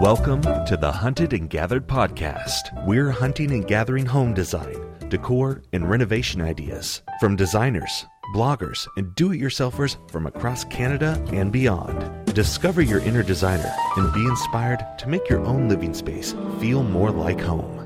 Welcome to the Hunted and Gathered podcast. We're hunting and gathering home design, decor, and renovation ideas from designers, bloggers, and do it yourselfers from across Canada and beyond. Discover your inner designer and be inspired to make your own living space feel more like home.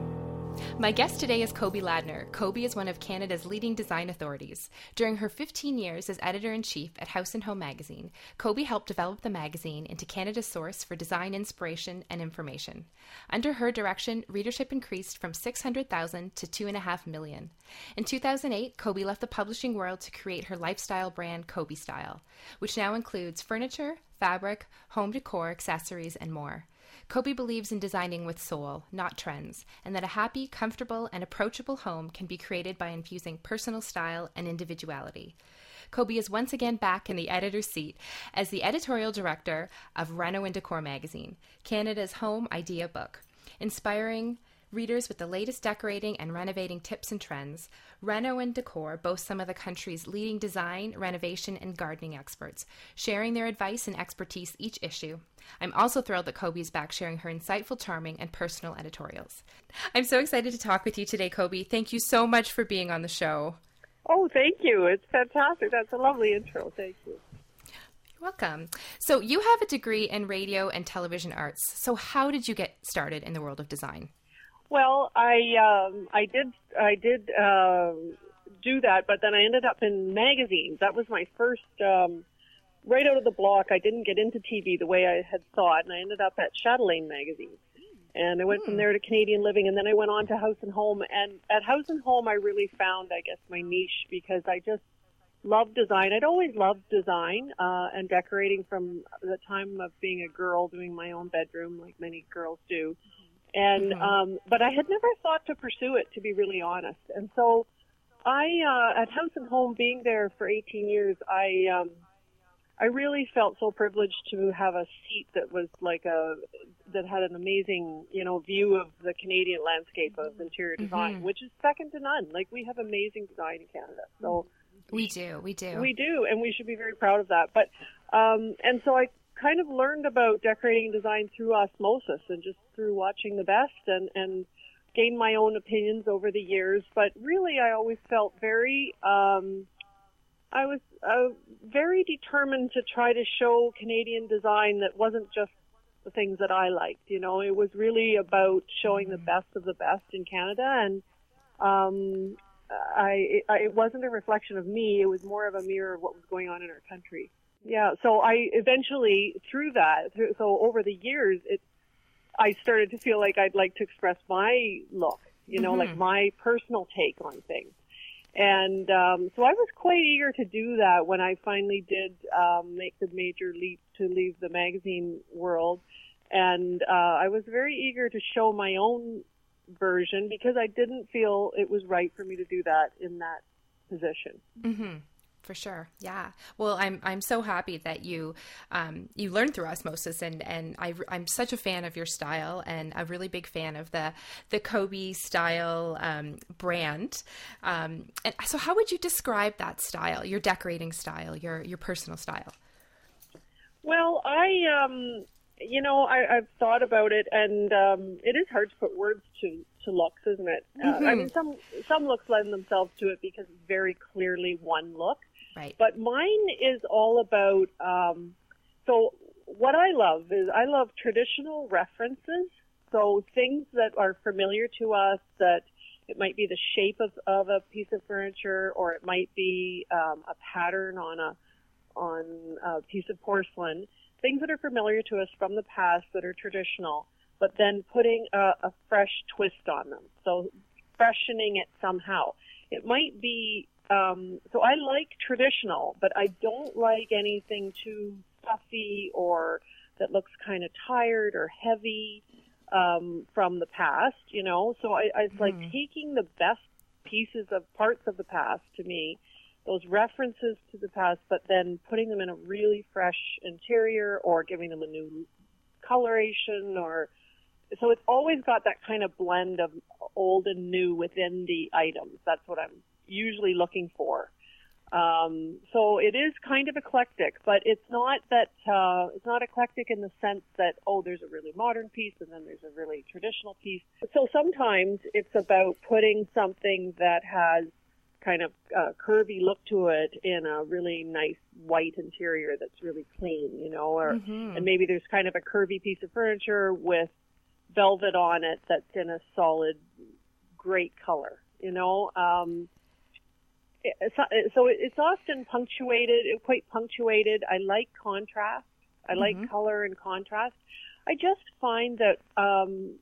My guest today is Cobi Ladner. Cobi is one of Canada's leading design authorities. During her 15 years as editor in chief at House and Home magazine, Cobi helped develop the magazine into Canada's source for design inspiration and information. Under her direction, readership increased from 600,000 to 2.5 million. In 2008, Cobi left the publishing world to create her lifestyle brand Cobistyle, which now includes furniture, fabric, home decor, accessories, and more. Cobi believes in designing with soul, not trends, and that a happy, comfortable, and approachable home can be created by infusing personal style and individuality. Cobi is once again back in the editor's seat as the editorial director of Reno and Decor magazine, Canada's home idea book, inspiring readers with the latest decorating and renovating tips and trends, Reno and Decor boast some of the country's leading design, renovation, and gardening experts, sharing their advice and expertise each issue. I'm also thrilled that Cobi is back sharing her insightful, charming, and personal editorials. I'm so excited to talk with you today, Cobi. Thank you so much for being on the show. Oh, thank you. It's fantastic. That's a lovely intro. Thank you. You're welcome. So, you have a degree in radio and television arts. So, how did you get started in the world of design? Well, I um, I did I did uh, do that, but then I ended up in magazines. That was my first. Um, right out of the block, I didn't get into TV the way I had thought, and I ended up at Chatelaine magazine. And I went mm. from hmm. there to Canadian Living, and then I went on to House and Home. And at House and Home, I really found, I guess, my niche because I just love design. I'd always loved design uh, and decorating from the time of being a girl, doing my own bedroom, like many girls do. And mm-hmm. um, but I had never thought to pursue it, to be really honest. And so I, uh, at House and Home, being there for 18 years, I um, I really felt so privileged to have a seat that was like a that had an amazing, you know, view of the Canadian landscape of interior design, mm-hmm. which is second to none. Like we have amazing design in Canada. So we do, we do, we do, and we should be very proud of that. But um, and so I kind of learned about decorating design through osmosis and just through watching the best and, and gained my own opinions over the years. But really, I always felt very, um, I was uh, very determined to try to show Canadian design that wasn't just the things that I liked. You know, it was really about showing the best of the best in Canada, and um, I, it, it wasn't a reflection of me. It was more of a mirror of what was going on in our country yeah. So I eventually, through that, through, so over the years, it, I started to feel like I'd like to express my look, you know, mm-hmm. like my personal take on things. And um, so I was quite eager to do that when I finally did um, make the major leap to leave the magazine world. And uh, I was very eager to show my own version because I didn't feel it was right for me to do that in that position. Mm-hmm for sure. Yeah. Well i'm i'm so happy that you um, you learned through osmosis and and I, i'm such a fan of your style and a really big fan of the the Cobistyle um, brand. Um, and so how would you describe that style your decorating style your your personal style? Well i um you know I, i've thought about it and um it is hard to put words to to looks isn't it? Mm-hmm. uh, i mm-hmm. mean some some looks lend themselves to it because it's very clearly one look Right. But mine is all about, um, so what I love is I love traditional references. So things that are familiar to us that it might be the shape of, of a piece of furniture or it might be um, a pattern on a on a piece of porcelain things that are familiar to us from the past that are traditional but then putting a, a fresh twist on them so freshening it somehow it might be um, so I like traditional, but I don't like anything too stuffy or that looks kind of tired or heavy um, from the past. You know, so I, I it's mm. like hmm. taking the best pieces of parts of the past to me, those references to the past, but then putting them in a really fresh interior or giving them a new coloration or so it's always got that kind of blend of old and new within the items. That's what I'm usually looking for. Um, so it is kind of eclectic, but it's not that uh, it's not eclectic in the sense that oh, there's a really modern piece and then there's a really traditional piece. So sometimes it's about putting something that has kind of uh, curvy look to it in a really nice white interior that's really clean, you know, or Mhm. and maybe there's kind of a curvy piece of furniture with velvet on it that's in a solid, great color, you know. Um, so it's often punctuated, quite punctuated. I like contrast. I like Mhm. color and contrast. I just find that um,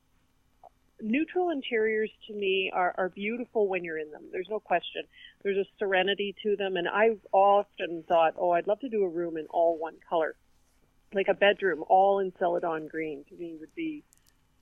neutral interiors to me are, are beautiful when you're in them. There's no question. There's a serenity to them, and I've often thought, oh, I'd love to do a room in all one color, like a bedroom all in celadon green. To me, would be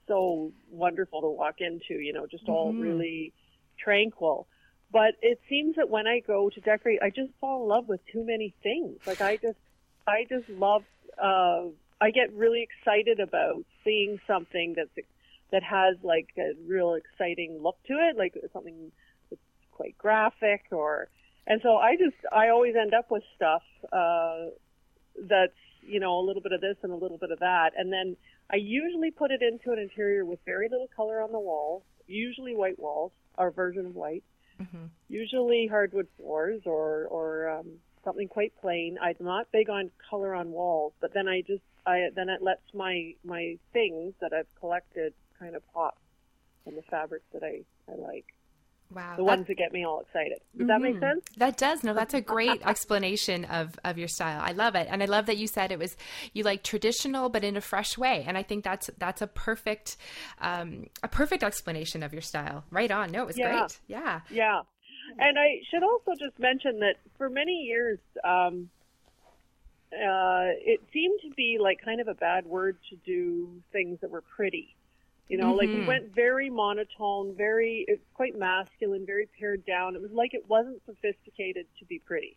so wonderful to walk into. You know, just all Mhm. really tranquil. But it seems that when I go to decorate, I just fall in love with too many things. Like I just, I just love. Uh, I get really excited about seeing something that's that has like a real exciting look to it, like something that's quite graphic or. And so I just, I always end up with stuff uh, that's you know a little bit of this and a little bit of that, and then I usually put it into an interior with very little color on the walls, usually white walls, our version of white Mhm. usually hardwood floors or or um, something quite plain. I'm not big on color on walls, but then I just I then it lets my my things that I've collected kind of pop from the fabrics that I I like, Wow. the that- ones that get me all excited. Does that make Mhm. sense? That does. No, that's a great explanation of of your style. I love it, and I love that you said it was you like traditional, but in a fresh way. And I think that's that's a perfect um, a perfect explanation of your style. Right on. No, it was Yeah. great. Yeah. Yeah. And I should also just mention that for many years, um, uh, it seemed to be like kind of a bad word to do things that were pretty. You know, like we Mhm. went very monotone, very, it's quite masculine, very pared down. It was like it wasn't sophisticated to be pretty.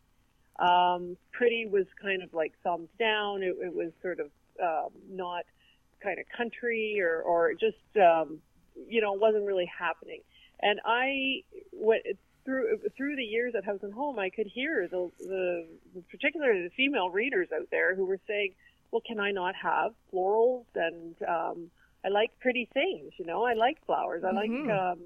Um, pretty was kind of like thumbs down. It, it was sort of um, not kind of country or, or just, um, you know, it wasn't really happening. And I, what, through through the years at House and Home, I could hear the, the particularly the female readers out there who were saying, "Well, can I not have florals and um, I like pretty things, you know. I like flowers. I like Mhm. um,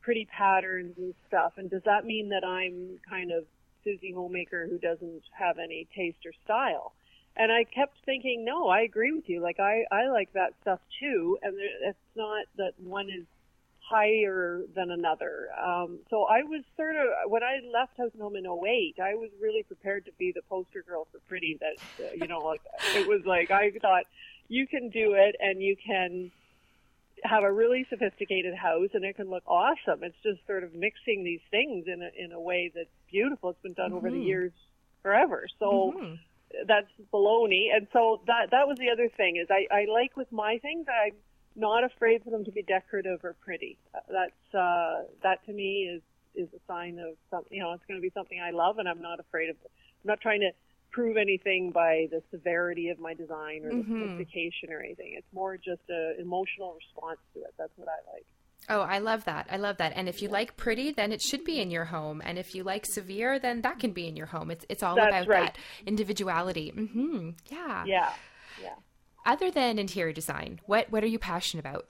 pretty patterns and stuff. And does that mean that I'm kind of Susie Homemaker who doesn't have any taste or style?" And I kept thinking, no, I agree with you. Like I, I like that stuff too. And there- it's not that one is higher than another. Um, so I was sort of when I left House and Home in 08, I was really prepared to be the poster girl for pretty. That uh, you know, like it was like I thought you can do it and you can have a really sophisticated house and it can look awesome. It's just sort of mixing these things in a in a way that's beautiful. It's been done over the Mhm. years forever. So Mhm. that's baloney. And so that that was the other thing is I, I like with my things I'm not afraid for them to be decorative or pretty. Uh, That's uh, that to me is is a sign of something. You know, it's going to be something I love, and I'm not afraid of. I'm not trying to prove anything by the severity of my design or the Mhm. sophistication or anything. It's more just an emotional response to it. That's what I like. Oh, I love that. I love that. And if you like pretty, then it should be in your home. And if you like severe, then that can be in your home. It's it's all That's about right. that individuality. Mm-hmm. Yeah. Yeah, yeah. Other than interior design, what what are you passionate about?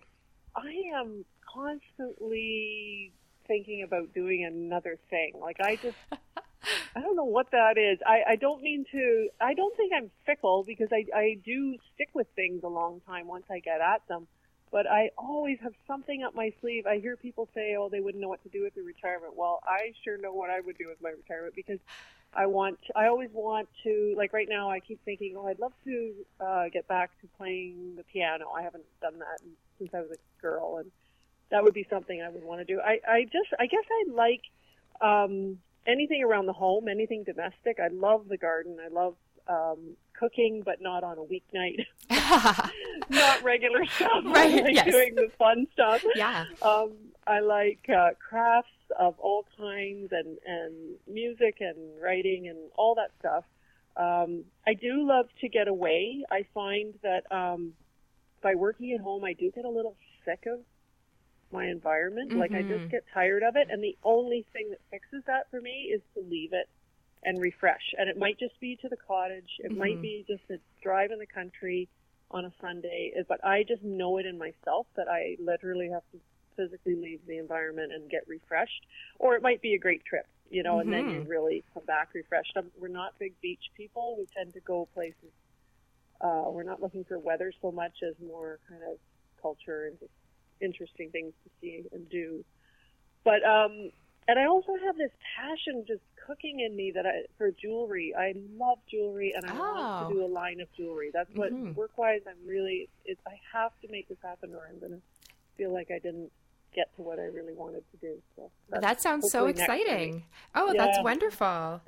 I am constantly thinking about doing another thing. Like I just, I don't know what that is. I, I don't mean to. I don't think I'm fickle because I I do stick with things a long time once I get at them. But I always have something up my sleeve. I hear people say, "Oh, they wouldn't know what to do with their retirement." Well, I sure know what I would do with my retirement because I want. I always want to. Like right now, I keep thinking, "Oh, I'd love to uh, get back to playing the piano." I haven't done that since I was a girl, and that would be something I would want to do. I, I just, I guess I like um, anything around the home, anything domestic. I love the garden. I love um, cooking, but not on a weeknight. not regular stuff. Right, I like yes. doing the fun stuff. yeah. Um, I like uh, crafts of all kinds and, and music and writing and all that stuff. Um, I do love to get away. I find that um, by working at home, I do get a little sick of my environment. Like I just get tired of it, and the only thing that fixes that for me is to leave it and refresh. And it might just be to the cottage. It Mm-hmm. might be just a drive in the country on a Sunday. But I just know it in myself that I literally have to physically leave the environment and get refreshed. Or it might be a great trip, you know, and then you Mm-hmm. really come back refreshed. Um, We're not big beach people. We tend to go places. Uh, we're not looking for weather so much as more kind of culture and just interesting things to see and do. But um, and I also have this passion just cooking in me that I for jewelry. I love jewelry and I want Oh. to do a line of jewelry. That's what Mhm. work wise I'm really it's I have to make this happen or I'm gonna feel like I didn't get to what I really wanted to do. So That sounds so hopefully next week. exciting. Oh, that's wonderful.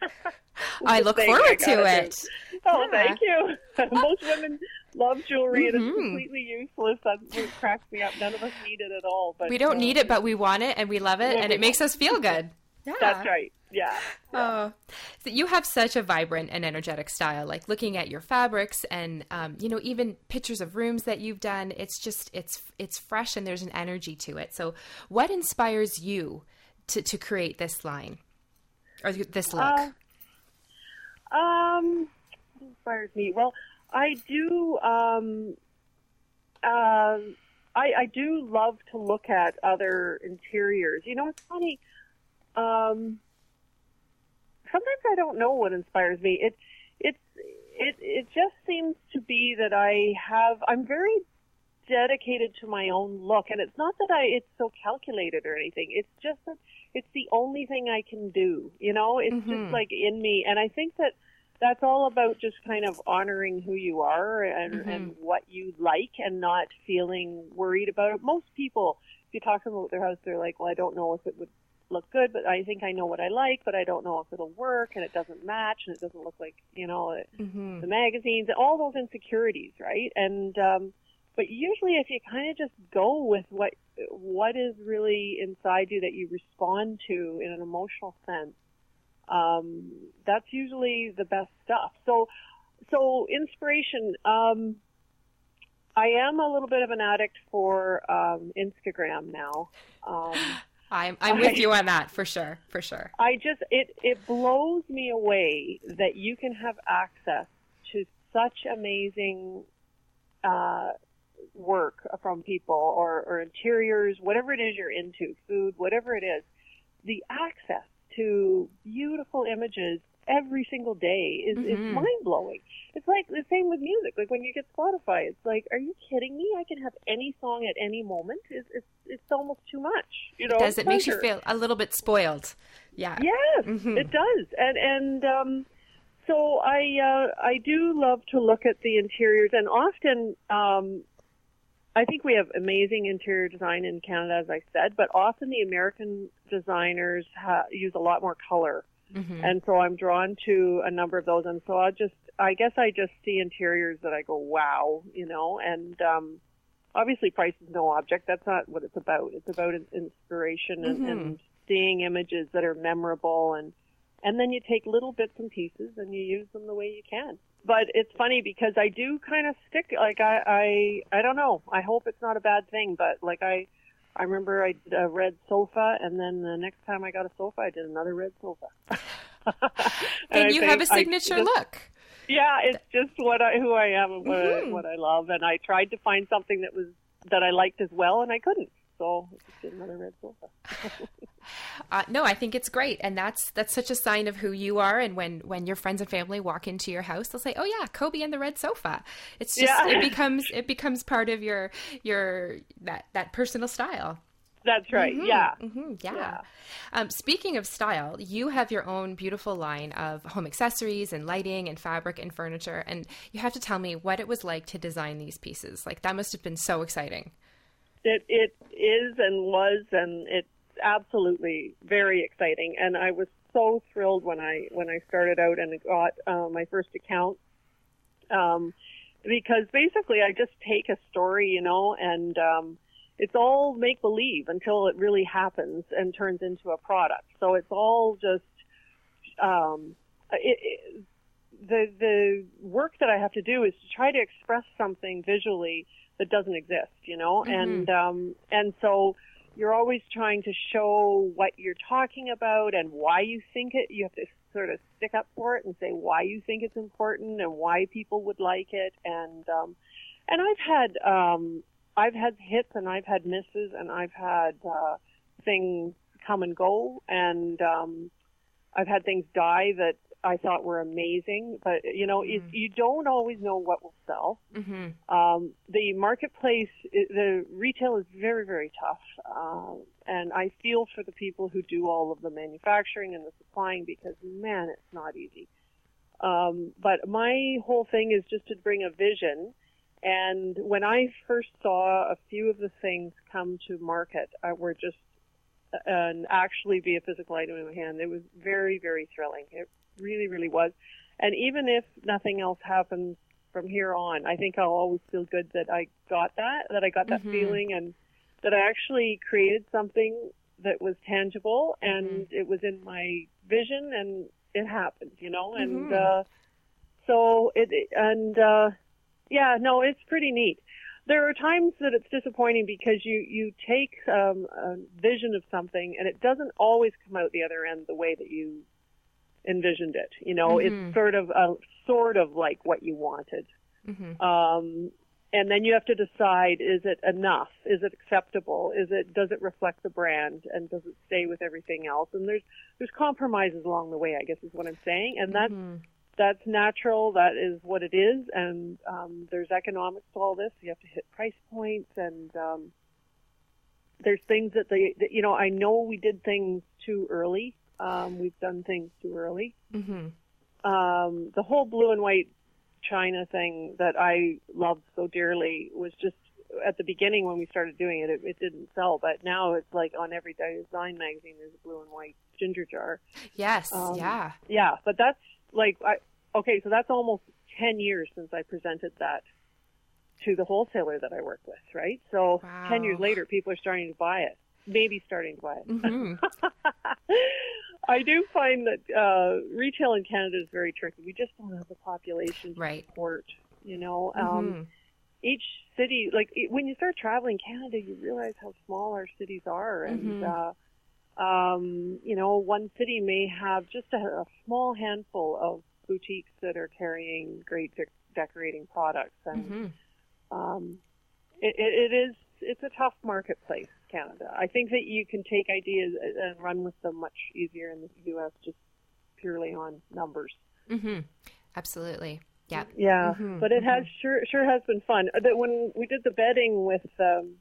I look thing I forward to it. Oh, Yeah. thank you. Most women love jewelry, and Mhm. it's completely useless. What cracks me up. None of us need it at all. But We don't uh, need it, but we want it and we love it, Yeah, and it makes us feel good. Yeah. That's right. Yeah. Oh, So you have such a vibrant and energetic style. Like looking at your fabrics and um, you know even pictures of rooms that you've done. It's just it's it's fresh and there's an energy to it. So what inspires you to to create this line or this look? Uh, Um, inspires me? Well, I do. Um, um, I, I do love to look at other interiors. You know, it's funny. Um, sometimes I don't know what inspires me. It, it's, it, it just seems to be that I have. I'm very dedicated to my own look, and it's not that I. It's so calculated or anything. It's just that it's the only thing I can do. You know, it's Mhm. just like in me, and I think that that's all about just kind of honoring who you are and, Mhm. and what you like, and not feeling worried about it. Most people, if you talk to them about their house, they're like, "Well, I don't know if it would look good, but I think I know what I like, but I don't know if it'll work, and it doesn't match, and it doesn't look like you know it, Mhm. the magazines, all those insecurities, right? And um, but usually, if you kind of just go with what what is really inside you that you respond to in an emotional sense, um, that's usually the best stuff. So, so inspiration. Um, I am a little bit of an addict for um, Instagram now. Um, I'm I'm I- with you on that for sure, for sure. I just it it blows me away that you can have access to such amazing uh, work from people or, or interiors, whatever it is you're into, food, whatever it is. The access to beautiful images every single day is, is Mhm. mind blowing. It's like the same with music. Like when you get Spotify, it's like, are you kidding me? I can have any song at any moment. It's it's, it's almost too much. You know, Does it makes you feel a little bit spoiled? Yeah. Yes, Mhm. it does, and and um, so I uh, I do love to look at the interiors, and often um, I think we have amazing interior design in Canada, as I said, but often the American designers ha- use a lot more color, Mhm. and so I'm drawn to a number of those, and so I just I guess I just see interiors that I go wow, you know, and um, obviously price is no object. That's not what it's about. It's about inspiration and, Mhm. and seeing images that are memorable and and then you take little bits and pieces and you use them the way you can. But it's funny because I do kind of stick like I I I don't know. I hope it's not a bad thing, but like I I remember I did a red sofa and then the next time I got a sofa I did another red sofa. and, you have a signature just- look. yeah, it's just what I who I am and what, Mhm. I, what I love, and I tried to find something that was that I liked as well, and I couldn't. So I just did another red sofa. Uh, no, I think it's great, and that's that's such a sign of who you are. And when when your friends and family walk into your house, they'll say, "Oh yeah, Cobi and the red sofa." It's just Yeah. it becomes it becomes part of your your that that personal style. That's right. Mhm, Yeah. mhm, yeah. Yeah. Um, speaking of style, you have your own beautiful line of home accessories and lighting and fabric and furniture, and you have to tell me what it was like to design these pieces. Like that must have been so exciting. It it is and was and it's absolutely very exciting. And I was so thrilled when I when I started out and got uh, my first account. Um, because basically I just take a story you know and um, it's all make believe until it really happens and turns into a product. So it's all just um, it, it, the the work that I have to do is to try to express something visually that doesn't exist, you know, Mhm. and um, and so you're always trying to show what you're talking about and why you think it. You have to sort of stick up for it and say why you think it's important and why people would like it. And um, and I've had um, I've had hits and I've had misses and I've had uh, things come and go and um, I've had things die that I thought were amazing, but you know, mm. you don't always know what will sell. Mm-hmm. Um, the marketplace, the retail is very, very tough, uh, and I feel for the people who do all of the manufacturing and the supplying because man, it's not easy. Um, but my whole thing is just to bring a vision. And when I first saw a few of the things come to market, I were just and actually be a physical item in my hand. It was very, very thrilling. It really, really was. And even if nothing else happens from here on, I think I'll always feel good that I got that, that I got that mm-hmm. feeling and that I actually created something that was tangible and mm-hmm. it was in my vision and it happened, you know, and, mm-hmm. uh, so it, and, uh, yeah, no, it's pretty neat there are times that it's disappointing because you you take um, a vision of something and it doesn't always come out the other end the way that you envisioned it. You know, mm-hmm. it's sort of a sort of like what you wanted. Mm-hmm. Um, and then you have to decide: is it enough? Is it acceptable? Is it does it reflect the brand? And does it stay with everything else? And there's there's compromises along the way. I guess is what I'm saying, and that's mm-hmm that's natural. That is what it is, and um, there's economics to all this. You have to hit price points, and um, there's things that they, that, you know, I know we did things too early. Um, we've done things too early. Mm-hmm. Um, the whole blue and white China thing that I loved so dearly was just at the beginning when we started doing it, it, it didn't sell, but now it's like on every design magazine there's a blue and white ginger jar. Yes, um, yeah, yeah. But that's like I, okay, so that's almost 10 years since I presented that to the wholesaler that I work with, right? So wow. 10 years later, people are starting to buy it, maybe starting to buy. Mm-hmm. I do find that uh, retail in Canada is very tricky. We just don't have the population to right. support, you know. Um, mm-hmm. Each city, like when you start traveling Canada, you realize how small our cities are, and mm-hmm. uh, um, you know, one city may have just a, a small handful of boutiques that are carrying great de- decorating products, and mm-hmm. um, it, it, it is it's a tough marketplace, Canada. I think that you can take ideas and run with them much easier in the U.S. just purely on numbers. Mm-hmm. Absolutely. Yeah. Yeah, mm-hmm. but it has mm-hmm. sure sure has been fun. That when we did the bedding with um,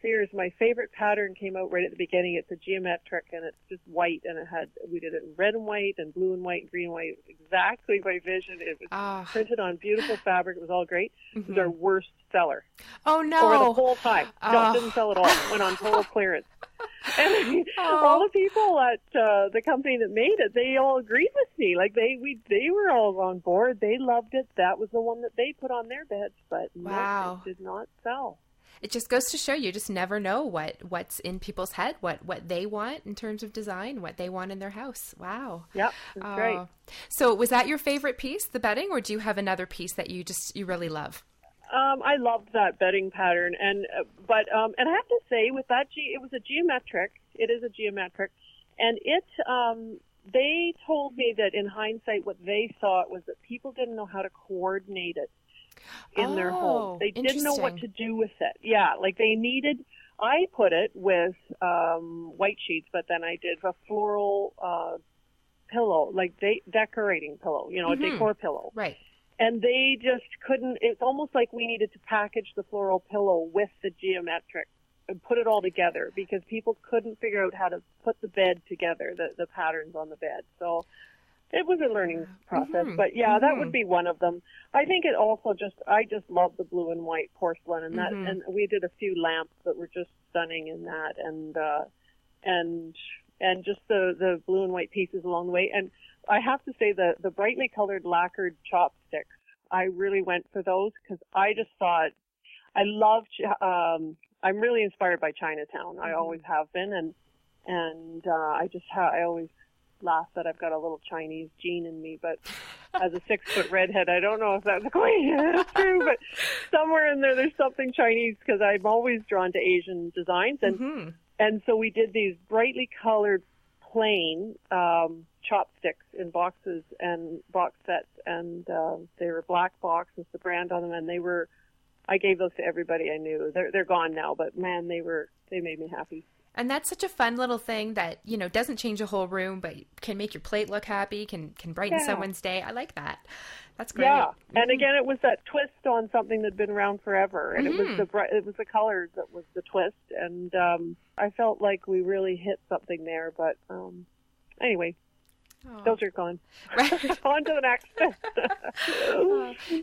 Sears, my favorite pattern came out right at the beginning. It's a geometric and it's just white and it had, we did it in red and white and blue and white and green and white. It was exactly my vision. It was uh, printed on beautiful fabric. It was all great. Mm-hmm. It was our mm-hmm. worst seller. Oh no. Over the whole time. Uh, no, it didn't sell at all. It went on total clearance. And oh. all the people at uh, the company that made it, they all agreed with me. Like they, we, they were all on board. They loved it. That was the one that they put on their beds, but wow. no, it did not sell it just goes to show you just never know what what's in people's head, what what they want in terms of design, what they want in their house. Wow. Yep, uh, great. So, was that your favorite piece, the bedding, or do you have another piece that you just you really love? Um, I loved that bedding pattern, and uh, but um, and I have to say, with that, ge- it was a geometric. It is a geometric, and it um, they told me that in hindsight, what they thought was that people didn't know how to coordinate it in oh, their home. Oh, they didn't know what to do with it. Yeah, like they needed. I put it with um, white sheets, but then I did a floral uh, pillow, like de- decorating pillow, you know, mm-hmm. a decor pillow. Right. And they just couldn't. It's almost like we needed to package the floral pillow with the geometric and put it all together because people couldn't figure out how to put the bed together, the the patterns on the bed. So it was a learning process, mm-hmm. but yeah, mm-hmm. that would mm-hmm. be one of them. I think it also just I just love the blue and white porcelain, and that mm-hmm. and we did a few lamps that were just stunning in that, and uh, and and just the the blue and white pieces along the way. And I have to say the the brightly colored lacquered chopsticks, I really went for those because I just thought I loved. Um, I'm really inspired by Chinatown. I mm-hmm. always have been, and and uh, I just ha- I always laugh that I've got a little Chinese gene in me, but as a six foot redhead, I don't know if that's quite true, but somewhere in there, there's something Chinese because I'm always drawn to Asian designs. And, mm-hmm. and so we did these brightly colored plain, um, chopsticks in boxes and box sets, and uh, they were black box with the brand on them, and they were. I gave those to everybody I knew. They're they're gone now, but man, they were they made me happy. And that's such a fun little thing that you know doesn't change a whole room, but can make your plate look happy, can can brighten Yeah. someone's day. I like that. That's great. Yeah, and again, it was that twist on something that'd been around forever, and it was the bri- it was the colors that was the twist, and um, I felt like we really hit something there. But um, anyway, Aw. those are gone. Right. on to the next.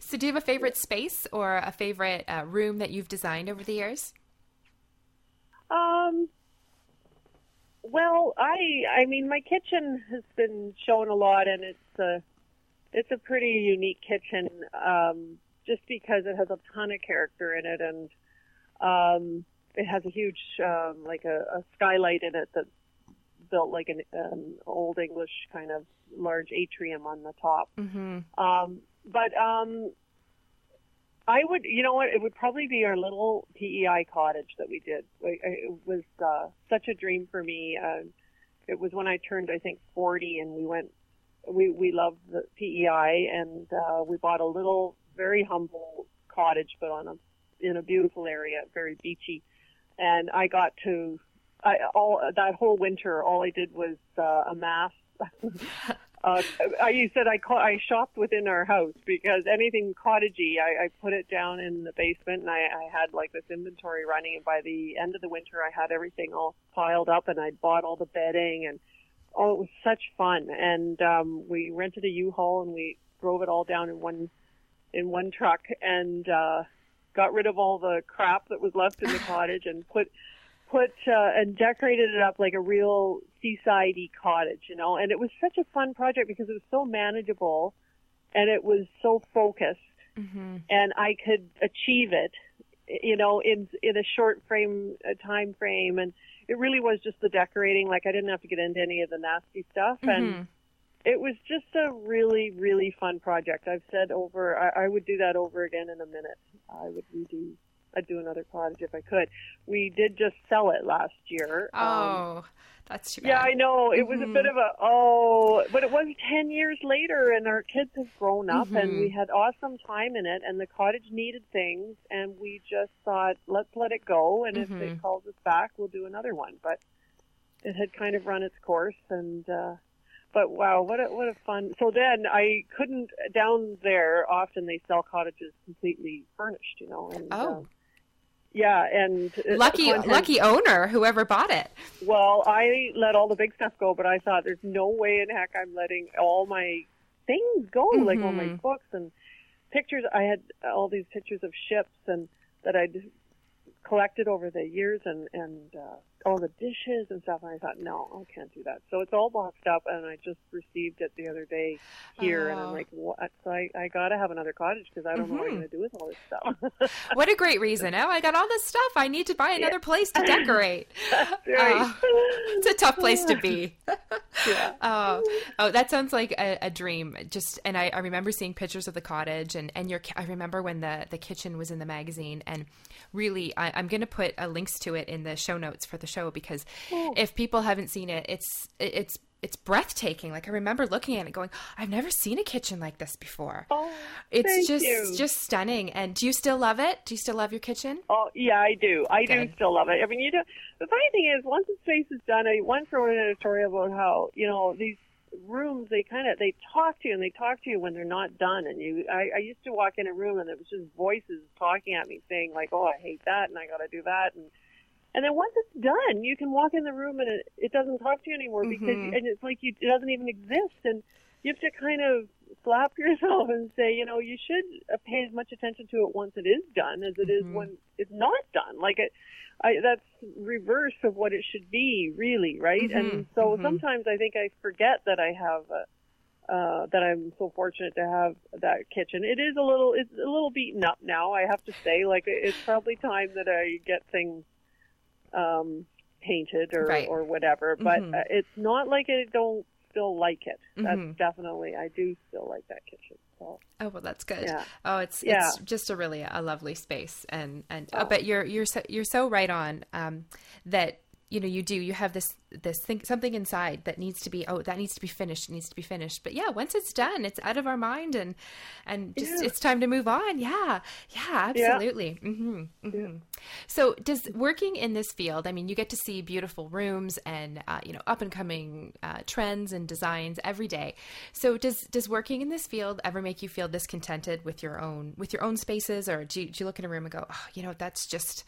so, do you have a favorite space or a favorite uh, room that you've designed over the years? Um. Well, I I mean my kitchen has been shown a lot, and it's a it's a pretty unique kitchen, um, just because it has a ton of character in it, and um, it has a huge um, like a, a skylight in it that's built like an, an old English kind of large atrium on the top. Mm-hmm. Um, but um, I would, you know what? It would probably be our little PEI cottage that we did. It was uh, such a dream for me. Uh, it was when I turned, I think, 40, and we went. We we loved the PEI, and uh, we bought a little, very humble cottage, but on a in a beautiful area, very beachy. And I got to, I all that whole winter, all I did was uh, amass uh, I you said I ca- I shopped within our house because anything cottagey, I, I put it down in the basement, and I, I had like this inventory running. And by the end of the winter, I had everything all piled up, and I'd bought all the bedding, and oh, it was such fun. And um, we rented a U-Haul, and we drove it all down in one in one truck, and uh, got rid of all the crap that was left in the cottage, and put put uh, and decorated it up like a real seaside cottage, you know. And it was such a fun project because it was so manageable, and it was so focused, Mm-hmm. and I could achieve it, you know, in in a short frame uh, time frame. And it really was just the decorating. Like I didn't have to get into any of the nasty stuff, and Mhm. it was just a really really fun project. I've said over, I, I would do that over again in a minute. I would redo. I'd do another cottage if I could. We did just sell it last year. Um, Oh, that's too bad. yeah, I know. It was a bit of a oh, but it was ten years later, and our kids have grown up, and we had awesome time in it, and the cottage needed things, and we just thought, let's let it go, and if it calls us back, we'll do another one. But it had kind of run its course, and uh, but wow, what a what a fun! So then I couldn't down there. Often they sell cottages completely furnished, you know, and Oh. um, yeah, and uh, Lucky, content- lucky owner, whoever bought it. well, I let all the big stuff go, but I thought there's no way in heck I'm letting all my things go, like all my books and pictures. I had all these pictures of ships and that I'd collected over the years and and uh, all the dishes and stuff. And I thought, no, I can't do that. So it's all boxed up, and I just received it the other day here, and Oh. I'm like, what? So I I got to have another cottage because I don't know what I'm going to do with all this stuff. What a great reason. Oh, I got all this stuff. I need to buy another place to decorate. right. Uh, it's a tough place to be. yeah. Oh, oh, that sounds like a, a dream. Just and I, I remember seeing pictures of the cottage and and your. I remember when the the kitchen was in the magazine and really I, I'm going to put uh, links to it in the show notes for the show because if people haven't seen it, it's it's it's breathtaking. Like I remember looking at it, going, I've never seen a kitchen like this before. Oh, it's just you. just stunning. And do you still love it? Do you still love your kitchen? Oh yeah, I do. I do still love it. I mean, you know, the funny thing is, once the space is done, I once wrote an editorial about how you know these rooms they kind of they talk to you and they talk to you when they're not done. And you, I, I used to walk in a room and it was just voices talking at me saying like, "Oh, I hate that," and I got to do that, and and then once it's done, you can walk in the room and it, it doesn't talk to you anymore because mm-hmm. and it's like you, it doesn't even exist and you have to kind of slap yourself and say, you know, you should pay as much attention to it once it is done as it is mm-hmm. when it's not done. Like it, I, that's reverse of what it should be, really, right? And mm-hmm. so sometimes I think I forget that I have. A, uh, that I'm so fortunate to have that kitchen. It is a little, it's a little beaten up now. I have to say, like it's probably time that I get things um, painted or Right. or whatever. But Mhm. uh, it's not like I don't still like it. That's Mhm. definitely I do still like that kitchen. So Oh well, that's good. Yeah. Oh, it's Yeah. it's just a really a lovely space, and and oh. but you're you're so, you're so right on um, that you know you do you have this this thing something inside that needs to be oh that needs to be finished it needs to be finished but yeah once it's done it's out of our mind and and just yeah. it's time to move on yeah yeah absolutely yeah. Mm-hmm. Mm-hmm. Yeah. so does working in this field i mean you get to see beautiful rooms and uh, you know up and coming uh, trends and designs every day so does does working in this field ever make you feel discontented with your own with your own spaces or do you, do you look in a room and go oh, you know that's just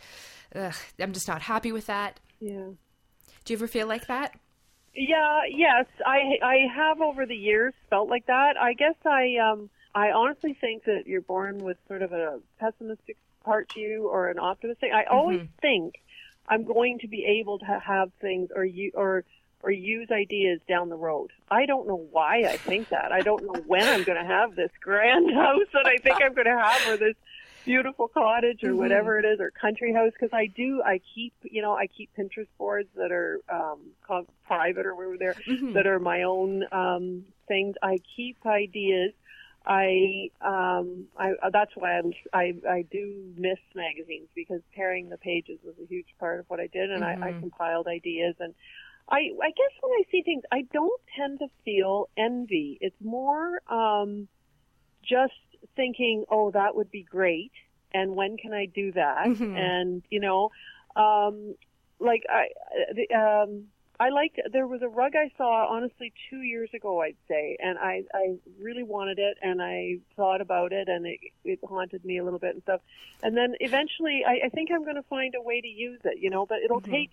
ugh, i'm just not happy with that yeah. Do you ever feel like that? Yeah, yes, I I have over the years felt like that. I guess I um I honestly think that you're born with sort of a pessimistic part to you or an optimistic. I always mm-hmm. think I'm going to be able to have things or you or or use ideas down the road. I don't know why I think that. I don't know when I'm going to have this grand house that I think I'm going to have or this beautiful cottage or mm-hmm. whatever it is or country house because I do I keep you know I keep Pinterest boards that are um, called private or whatever they're mm-hmm. that are my own um, things. I keep ideas. I um I that's why I'm, I I do miss magazines because tearing the pages was a huge part of what I did and mm-hmm. I, I mm-hmm. compiled ideas and I I guess when I see things I don't tend to feel envy. It's more um just thinking, oh, that would be great, and when can I do that? Mm-hmm. And you know, um, like I, the, um, I liked. There was a rug I saw honestly two years ago, I'd say, and I I really wanted it, and I thought about it, and it it haunted me a little bit and stuff. And then eventually, I, I think I'm going to find a way to use it, you know. But it'll mm-hmm. take.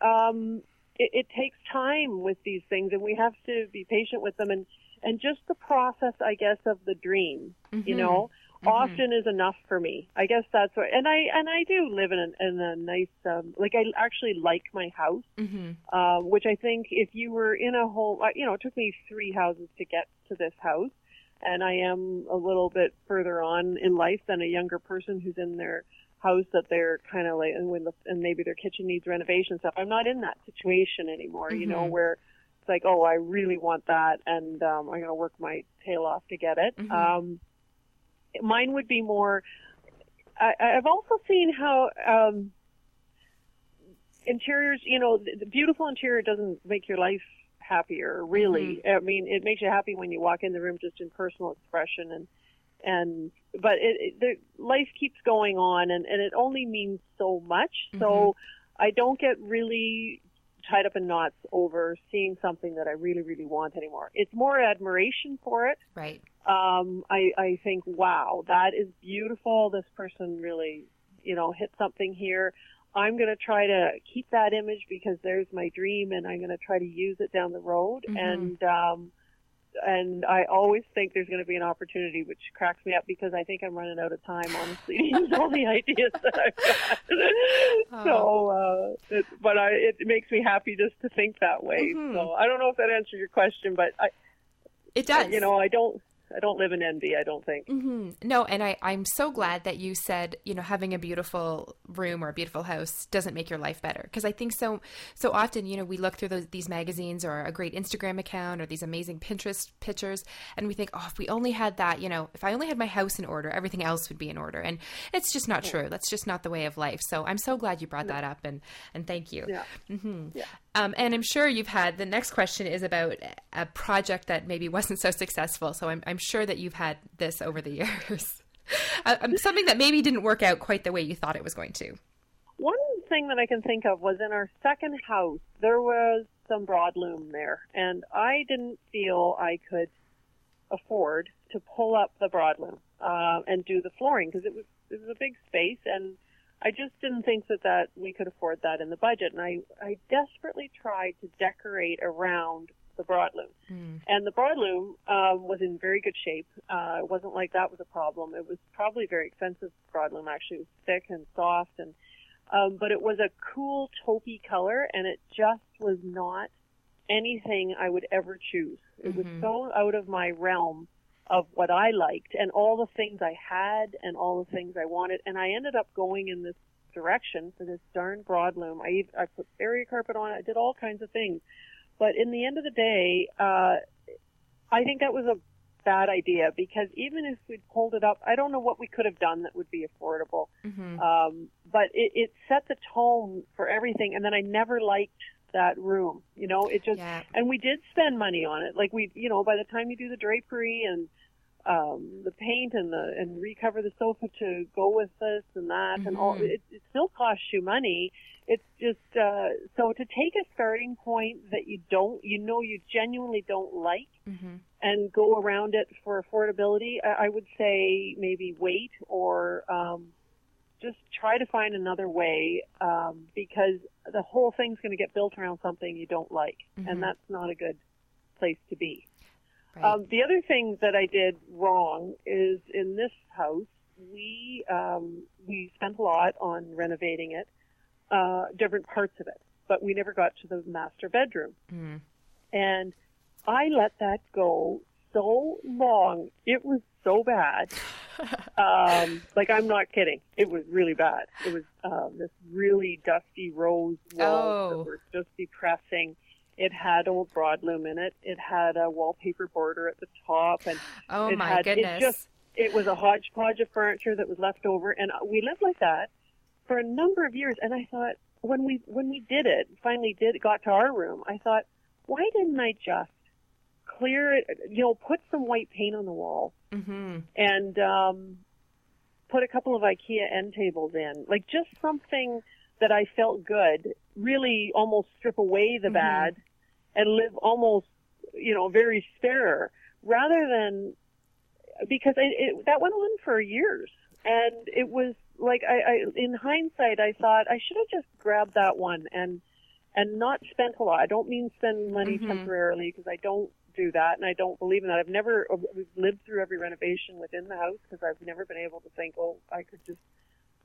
Um, it, it takes time with these things, and we have to be patient with them. And and just the process, I guess, of the dream, mm-hmm. you know, mm-hmm. often is enough for me. I guess that's what, and I and I do live in a, in a nice, um, like I actually like my house, mm-hmm. um, which I think if you were in a whole, you know, it took me three houses to get to this house, and I am a little bit further on in life than a younger person who's in their house that they're kind of like, and when the, and maybe their kitchen needs renovation stuff. I'm not in that situation anymore, you know, mm-hmm. Where like, oh, I really want that, and um, I'm going to work my tail off to get it. Mm-hmm. Um, mine would be more. I, I've also seen how um, interiors. You know, the, the beautiful interior doesn't make your life happier. Really, mm-hmm. I mean, it makes you happy when you walk in the room, just in personal expression and and but it, it the life keeps going on and and it only means so much mm-hmm. so i don't get really tied up in knots over seeing something that I really, really want anymore. It's more admiration for it. Right. Um, I, I think, wow, that is beautiful. This person really, you know, hit something here. I'm going to try to keep that image because there's my dream and I'm going to try to use it down the road. Mm-hmm. And, um, and I always think there's going to be an opportunity, which cracks me up because I think I'm running out of time, honestly, to use all the ideas that I've got. Oh. So, uh, it, but I, it makes me happy just to think that way. Mm-hmm. So I don't know if that answered your question, but I, it does. You know, I don't. I don't live in envy. I don't think. Mm-hmm. No, and I, I'm so glad that you said, you know, having a beautiful room or a beautiful house doesn't make your life better. Because I think so, so often, you know, we look through those, these magazines or a great Instagram account or these amazing Pinterest pictures, and we think, oh, if we only had that, you know, if I only had my house in order, everything else would be in order. And it's just not true. That's just not the way of life. So I'm so glad you brought that up, and and thank you. Yeah. Mm-hmm. yeah. Um, and I'm sure you've had the next question is about a project that maybe wasn't so successful. So I'm, I'm sure that you've had this over the years. uh, um, something that maybe didn't work out quite the way you thought it was going to. One thing that I can think of was in our second house, there was some broadloom there, and I didn't feel I could afford to pull up the broadloom uh, and do the flooring because it was it was a big space and I just didn't think that that we could afford that in the budget, and I I desperately tried to decorate around the broadloom, mm. and the broadloom um, was in very good shape. Uh, it wasn't like that was a problem. It was probably very expensive broadloom. Actually, it was thick and soft, and um, but it was a cool taupey color, and it just was not anything I would ever choose. It mm-hmm. was so out of my realm of what I liked and all the things I had and all the things I wanted. And I ended up going in this direction for this darn broadloom. I, I put area carpet on it. I did all kinds of things. But in the end of the day, uh, I think that was a bad idea because even if we'd pulled it up, I don't know what we could have done that would be affordable. Mm-hmm. Um, but it, it set the tone for everything, and then I never liked that room. You know, it just Yeah. and we did spend money on it. Like we, you know, by the time you do the drapery and um, the paint and the and recover the sofa to go with this and that and all, Mhm. it, it still costs you money. It's just uh, so to take a starting point that you don't, you know, you genuinely don't like Mm-hmm. and go around it for affordability, I, I would say maybe wait or um, just try to find another way um, because the whole thing's going to get built around something you don't like, Mhm. and that's not a good place to be. Right. Um, the other thing that I did wrong is in this house, we um, we spent a lot on renovating it, uh, different parts of it, but we never got to the master bedroom mm. and I let that go so long. It was so bad. um, like I'm not kidding. It was really bad. It was um, this really dusty rose walls Oh. that were just depressing. It had old broadloom in it. It had a wallpaper border at the top, and Oh it my had- it just- it was a hodgepodge of furniture that was left over. And we lived like that for a number of years. And I thought when we when we did it, finally did got to our room, I thought, why didn't I just clear it? You know, put some white paint on the wall mm-hmm. and um, put a couple of IKEA end tables in, like just something that I felt good. Really, almost strip away the Mhm. bad and live almost, you know, very spare, rather than because it, it, that went on for years, and it was like I, I, in hindsight, I thought I should have just grabbed that one and and not spent a lot. I don't mean spend money Mhm. temporarily because I don't do that, and I don't believe in that. I've never we've lived through every renovation within the house because I've never been able to think, oh, I could just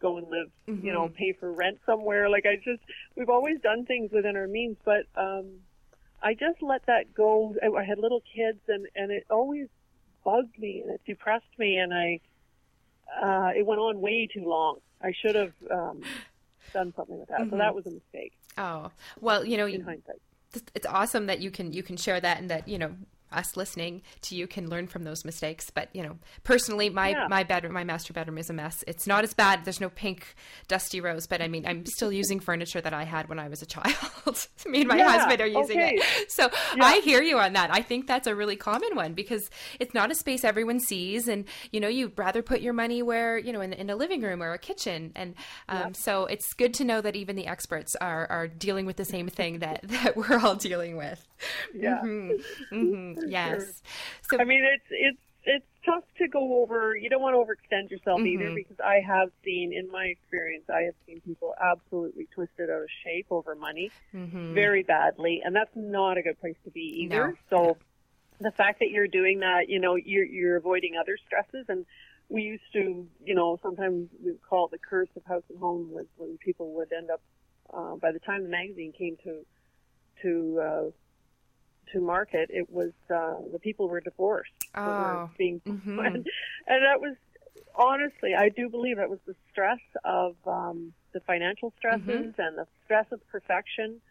go and live, you know, Mhm. pay for rent somewhere. Like I just, we've always done things within our means, but um, I just let that go. I, I had little kids, and and it always bugged me and it depressed me, and I, uh, it went on way too long. I should have um, done something with that. So Mhm. that was a mistake Oh well, you know, in you, hindsight. it's awesome that you can you can share that and that you know us listening to you can learn from those mistakes. But you know personally my Yeah. my bedroom my master bedroom is a mess. It's not as bad. There's no pink dusty rose but i mean i'm still using furniture that i had when i was a child. Me and my Yeah, husband are using okay. it so i hear you on that. I think that's a really common one because it's not a space everyone sees. And you know you'd rather put your money where you know in, in a living room or a kitchen. And um, so it's good to know that even the experts are are dealing with the same thing that that we're all dealing with Yeah. Mhm. Mhm. Yes. So I mean, it's it's it's tough to go over. You don't want to overextend yourself either Mhm. because I have seen, in my experience, I have seen people absolutely twisted out of shape over money mhm. very badly, and that's not a good place to be either. No. So the fact that you're doing that, you know, you're you're avoiding other stresses and. We used to, you know, sometimes we would call it the curse of house and home was when people would end up, uh, by the time the magazine came to, to, uh, to market, it was, uh, the people were divorced that were Oh. being Mhm. and, and that was honestly i do believe that was the stress of um the financial stresses Mm-hmm. and the stress of perfection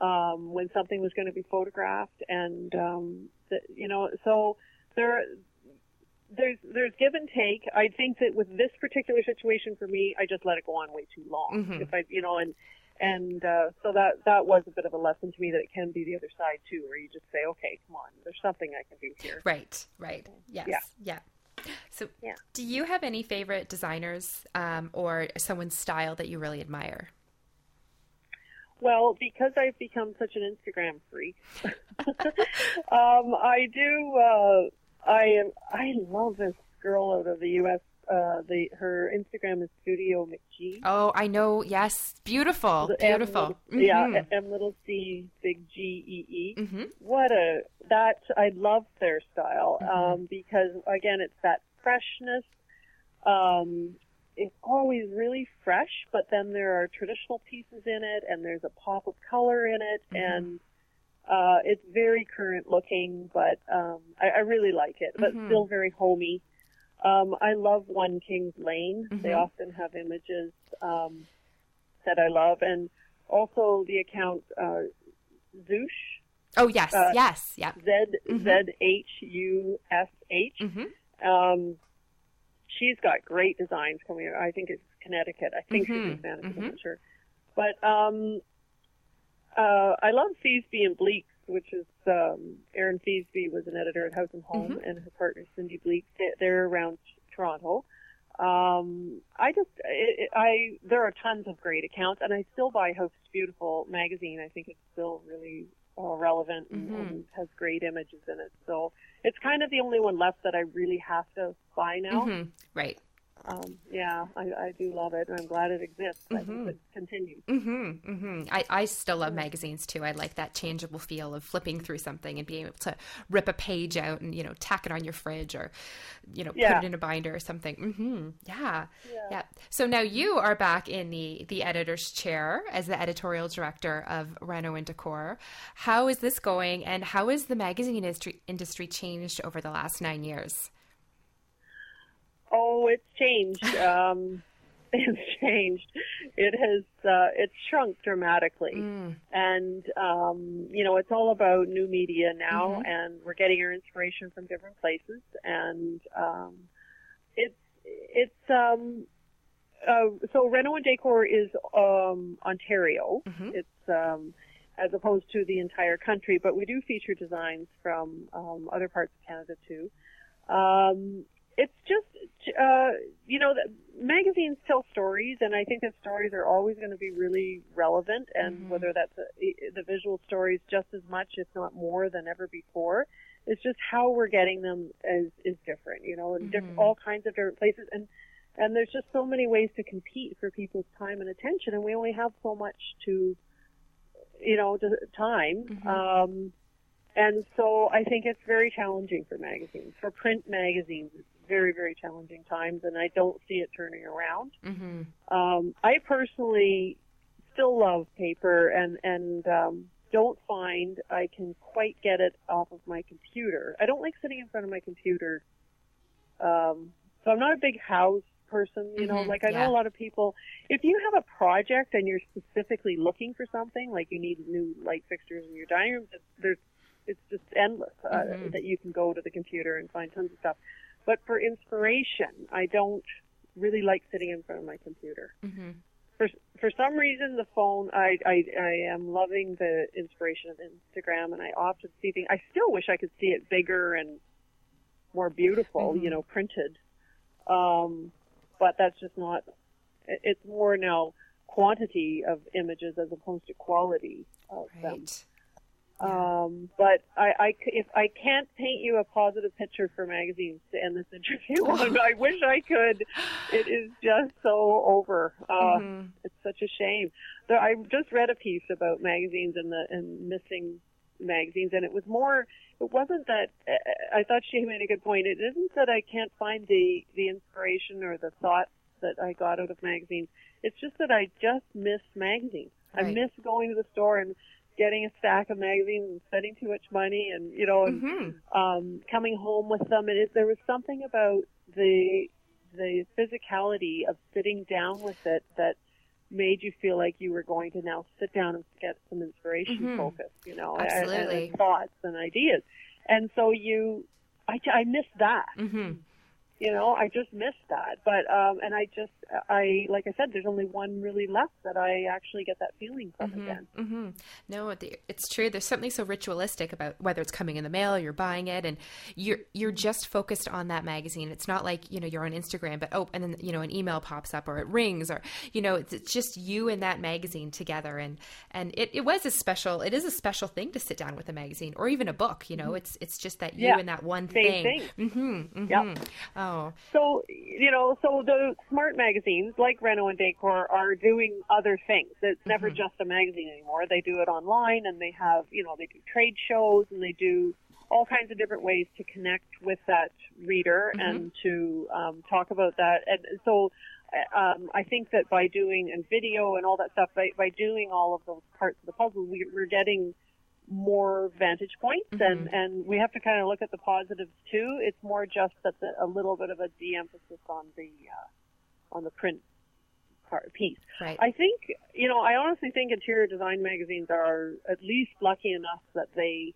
um when something was going to be photographed and um the, you know so there there's there's give and take i think that with this particular situation for me i just let it go on way too long Mhm. if i you know and and uh, so that that was a bit of a lesson to me that it can be the other side too, where you just say, okay, come on, there's something I can do here. Right. Right. Yes. Yeah. Yeah. So, Yeah. do you have any favorite designers um, or someone's style that you really admire? Well, because I've become such an Instagram freak, um, I do. Uh, I am. I love this girl out of the U.S. Uh, the her Instagram is Studio McGee. Oh, I know. Yes. Beautiful. The M Beautiful. little- Yeah, Mhm. M little C, big G E E. Mhm. What a that I love their style Mhm. um, because again, it's that freshness. Um, it's always really fresh, but then there are traditional pieces in it, and there's a pop of color in it, Mhm. and uh, it's very current looking. But um, I, I really like it, but Mhm. still very homey. Um, I love One Kings Lane. They Mhm. often have images um, that I love, and also the account uh, Zhush Oh yes, Uh, yes, yeah. Z Mhm. Z H U S H. Mm-hmm. Um, she's got great designs coming out. I think it's Connecticut. I think Mhm, she's in Connecticut. I'm not sure. But um, uh, I love Feasby and Bleak, which is um, Erin Feasby was an editor at House and Home, Mm-hmm. and her partner Cindy Bleak. They- They're around Toronto. Um, I just, I, I, there are tons of great accounts, and I still buy House Beautiful magazine. I think it's still really uh, relevant and, Mhm. and has great images in it. So it's kind of the only one left that I really have to buy now. hmm Right. Um, yeah, I, I do love it, and I'm glad it exists. I Mhm. hope it continues. hmm hmm I, I still love magazines too. I like that changeable feel of flipping through something and being able to rip a page out and you know tack it on your fridge or you know Yeah. put it in a binder or something. hmm Yeah. Yeah. yeah. So now you are back in the the editor's chair as the editorial director of Reno and Decor. How is this going, and how has the magazine industry industry changed over the last nine years? Oh, it's changed. Um, it's changed. It has. Uh, it's shrunk dramatically, Mm. and um, you know, it's all about new media now, Mhm. and we're getting our inspiration from different places, and um, it's it's um, uh, so Reno and Decor is um, Ontario. Mhm. It's um, as opposed to the entire country, but we do feature designs from um, other parts of Canada too. Um, it's just, uh, you know, the magazines tell stories, and I think that stories are always going to be really relevant, and Mhm. whether that's a, the visual stories just as much, if not more, than ever before. It's just how we're getting them is is different, you know, in diff- Mhm. all kinds of different places, and and there's just so many ways to compete for people's time and attention, and we only have so much to, you know, to, time. Mhm. Um, and so I think it's very challenging for magazines. For print magazines, it's very, very challenging times, and I don't see it turning around. hmm Um, I personally still love paper and, and um, don't find I can quite get it off of my computer. I don't like sitting in front of my computer. Um, so I'm not a big Houzz person, you know, Mhm, like I yeah. know a lot of people, if you have a project and you're specifically looking for something, like you need new light fixtures in your dining room, there's, it's just endless uh, Mhm. that you can go to the computer and find tons of stuff. But for inspiration, I don't really like sitting in front of my computer. hmm For for some reason, the phone. I I, I am loving the inspiration of Instagram, and I often see things. I still wish I could see it bigger and more beautiful, Mhm. you know, printed. Um, but that's just not. it- It's more now quantity of images as opposed to quality of them. Right. Um, but I, I c- if I can't paint you a positive picture for magazines to end this interview on, I wish I could. It is just so over. Uh, Mhm. It's such a shame. There, I just read a piece about magazines and the and missing magazines, and it was more. It wasn't that. uh, I thought she made a good point. It isn't that I can't find the the inspiration or the thoughts that I got out of magazines. It's just that I just miss magazines. I miss going to the store and getting a stack of magazines and spending too much money and you know and Mhm. um, coming home with them. And it, there was something about the the physicality of sitting down with it that made you feel like you were going to now sit down and get some inspiration Mhm. focus, you know, and- and, Absolutely. and thoughts and ideas. And so you, I, I miss that. hmm You know, I just miss that. But um, and I just, I like I said, there's only one really left that I actually get that feeling from again. hmm No, it's true. There's something so ritualistic about whether it's coming in the mail, you're buying it, and you're you're just focused on that magazine. It's not like you know you're on Instagram, but oh, and then you know an email pops up or it rings, or you know it's, it's just you and that magazine together. And and it, it was a special. It is a special thing to sit down with a magazine or even a book. You know, it's it's just that you Yeah, and that one same thing. thing. Mm-hmm, Yep. Oh, So, you know, so the smart magazines like Reno and Decor are doing other things. It's never Mm-hmm. just a magazine anymore. They do it online and they have, you know, they do trade shows and they do all kinds of different ways to connect with that reader Mm-hmm. and to um, talk about that. And so um, I think that by doing and video and all that stuff, by, by doing all of those parts of the puzzle, we, we're getting more vantage points and, Mhm. and we have to kind of look at the positives too. It's more just that the, a little bit of a de-emphasis on the, uh, on the print part piece. Right. I think you know I honestly think interior design magazines are at least lucky enough that they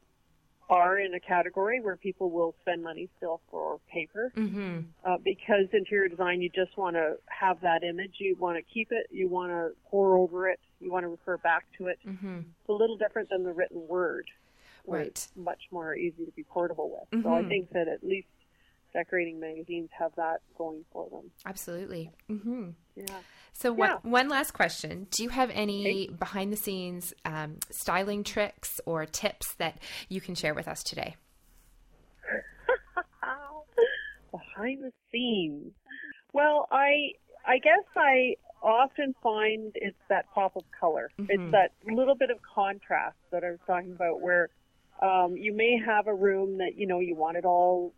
are in a category where people will spend money still for paper mm-hmm. uh, because interior design you just want to have that image you want to keep it you want to pore over it you want to refer back to it Mm-hmm. it's a little different than the written word Right. it's much more easy to be portable with so I Mhm. think that at least decorating magazines have that going for them Absolutely. Mm-hmm. yeah So one, Yeah. one last question. Do you have any behind the scenes um, styling tricks or tips that you can share with us today? behind the scenes. Well, I I guess I often find it's that pop of color. Mhm. It's that little bit of contrast that I was talking about, where um, you may have a room that you know you want it all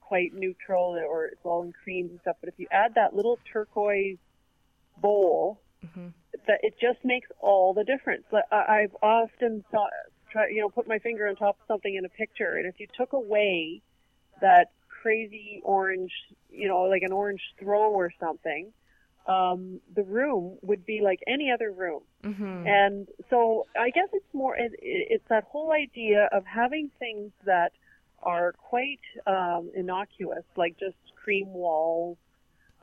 quite neutral or it's all in creams and stuff, but if you add that little turquoise bowl, Mm-hmm. that it just makes all the difference. I- I've often thought, try, you know, put my finger on top of something in a picture, and if you took away that crazy orange, you know, like an orange throw or something, um, the room would be like any other room. Mm-hmm. And so I guess it's more, it, it's that whole idea of having things that are quite um, innocuous, like just cream walls,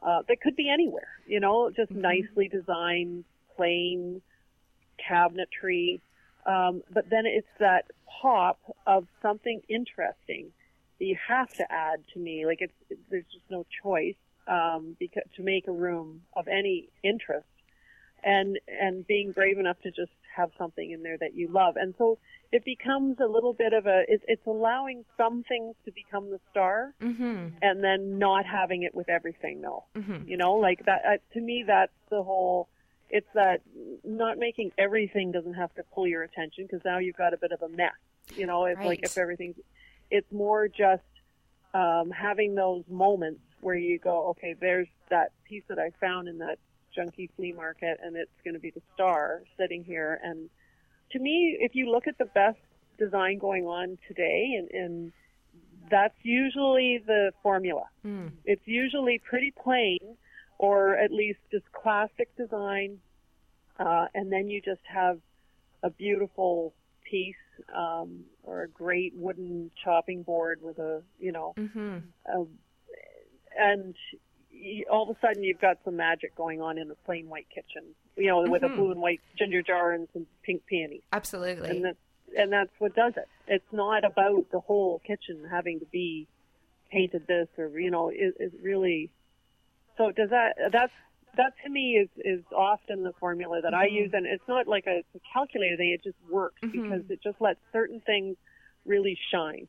uh, that could be anywhere, you know, just Mhm. nicely designed, plain cabinetry. Um, but then it's that pop of something interesting that you have to add to me. Like it's, it, there's just no choice um, because to make a room of any interest and and being brave enough to just have something in there that you love. And so it becomes a little bit of a it's, it's allowing some things to become the star Mm-hmm. and then not having it with everything though. Mm-hmm. You know, like that uh, to me that's the whole it's that not making everything doesn't have to pull your attention because now you've got a bit of a mess. You know, it's like if everything's it's more just um, having those moments where you go, okay, there's that piece that I found in that junky flea market, and it's going to be the star sitting here. And to me, if you look at the best design going on today, and, and that's usually the formula. Mm. It's usually pretty plain, or at least just classic design, uh, and then you just have a beautiful piece um, or a great wooden chopping board with a you know Mm-hmm. a, and all of a sudden you've got some magic going on in a plain white kitchen you know with Mhm. a blue and white ginger jar and some pink peonies Absolutely. and that's and that's what does it it's not about the whole kitchen having to be painted this or you know it, it really so does that that's that to me is is often the formula that I Mhm. use and it's not like a, a calculated thing it just works Mhm. because it just lets certain things really shine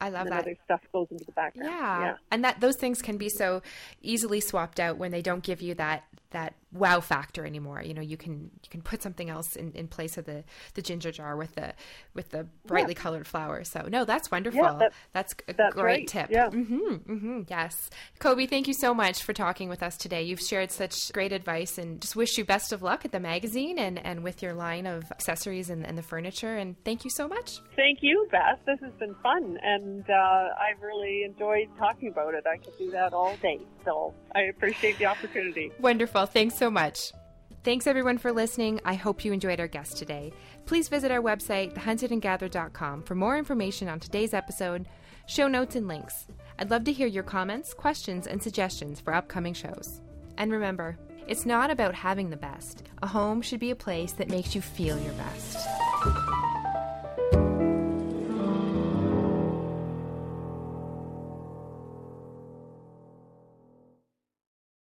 I love and that. other stuff goes into the background Yeah. yeah And that those things can be so easily swapped out when they don't give you that that wow factor anymore. You know, you can you can put something else in, in place of the, the ginger jar with the with the brightly colored flowers. So no, that's wonderful. that- that's a that's great tip. Yeah. Mm-hmm, mm-hmm, yes. Cobi, thank you so much for talking with us today. You've shared such great advice and just wish you best of luck at the magazine and, and with your line of accessories and, and the furniture. And thank you so much. Thank you, Beth. This has been fun, and uh, I've really enjoyed talking about it. I could do that all day, so I appreciate the opportunity. Wonderful. Thanks so much. Thanks everyone for listening. I hope you enjoyed our guest today. Please visit our website, thehuntedandgathered.com, for more information on today's episode, show notes, and links. I'd love to hear your comments, questions, and suggestions for upcoming shows. And remember, it's not about having the best. A home should be a place that makes you feel your best.